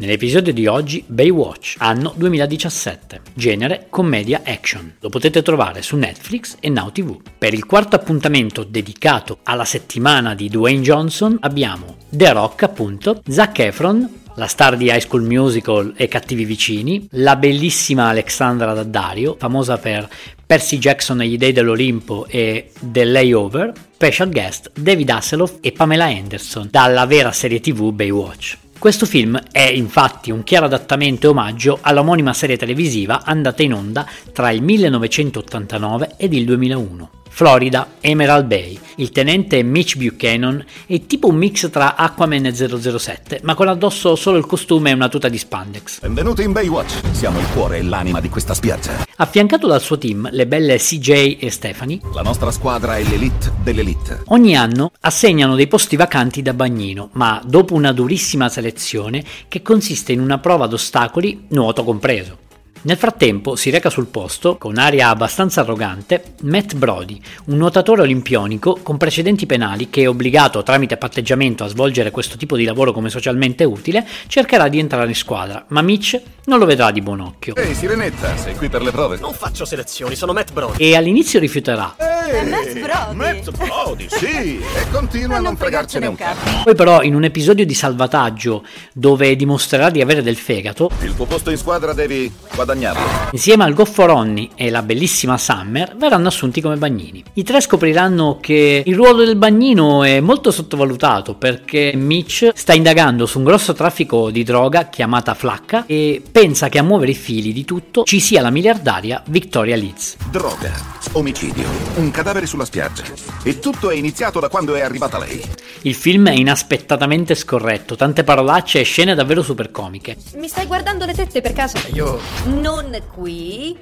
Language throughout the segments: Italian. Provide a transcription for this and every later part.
Nell'episodio di oggi Baywatch, anno 2017, genere commedia action. Lo potete trovare su Netflix e Now TV. Per il quarto appuntamento dedicato alla settimana di Dwayne Johnson abbiamo The Rock appunto, Zac Efron, la star di High School Musical e Cattivi Vicini, la bellissima Alexandra Daddario, famosa per Percy Jackson e gli Dei dell'Olimpo e The Layover, special guest David Hasselhoff e Pamela Anderson dalla vera serie tv Baywatch. Questo film è infatti un chiaro adattamento e omaggio all'omonima serie televisiva andata in onda tra il 1989 ed il 2001. Florida, Emerald Bay. Il tenente Mitch Buchanan è tipo un mix tra Aquaman e 007, ma con addosso solo il costume e una tuta di spandex. Benvenuti in Baywatch. Siamo il cuore e l'anima di questa spiaggia. Affiancato dal suo team, le belle CJ e Stephanie, La nostra squadra è l'elite dell'elite. ogni anno assegnano dei posti vacanti da bagnino, ma dopo una durissima selezione che consiste in una prova d'ostacoli, nuoto compreso. Nel frattempo si reca sul posto, con aria abbastanza arrogante, Matt Brody, un nuotatore olimpionico con precedenti penali che, obbligato tramite patteggiamento a svolgere questo tipo di lavoro come socialmente utile, cercherà di entrare in squadra, ma Mitch non lo vedrà di buon occhio. Ehi, Sirenetta, sei qui per le prove? Non faccio selezioni, sono Matt Brody. E all'inizio rifiuterà, Ehi, Matt Brody. Matt Brody, sì, e continua a non fregarcene un cazzo. poi però in un episodio di salvataggio dove dimostrerà di avere del fegato, Il tuo posto in squadra devi guadagnarlo. Insieme al goffo Ronny e la bellissima Summer verranno assunti come bagnini. I tre scopriranno che il ruolo del bagnino è molto sottovalutato perché Mitch sta indagando su un grosso traffico di droga chiamata Flacca e pensa che a muovere i fili di tutto ci sia la miliardaria Victoria Leeds. Droga, omicidio, un cadavere sulla spiaggia. E tutto è iniziato da quando è arrivata lei. Il film è inaspettatamente scorretto, tante parolacce e scene davvero super comiche. Mi stai guardando le tette per caso? Io Non qui.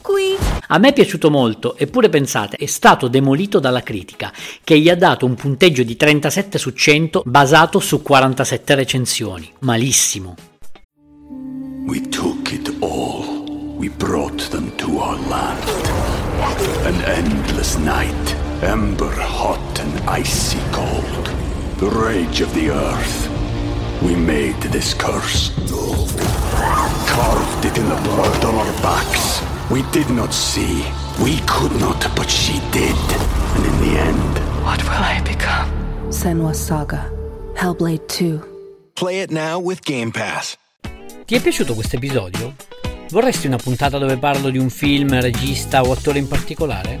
Qui. A me è piaciuto molto, eppure pensate, è stato demolito dalla critica, che gli ha dato un punteggio di 37 su 100 basato su 47 recensioni. Malissimo. we took it all. We brought them to our land. An endless night, ember hot and icy cold. The rage of the earth. We made this curse. Carved it in the blood on our backs. We did not see. We could not, but she did. And in the end, What will I become? Senwa Saga. Hellblade 2. Play it now with Game Pass. Ti è piaciuto questo episodio? Vorresti una puntata dove parlo di un film, regista o attore in particolare?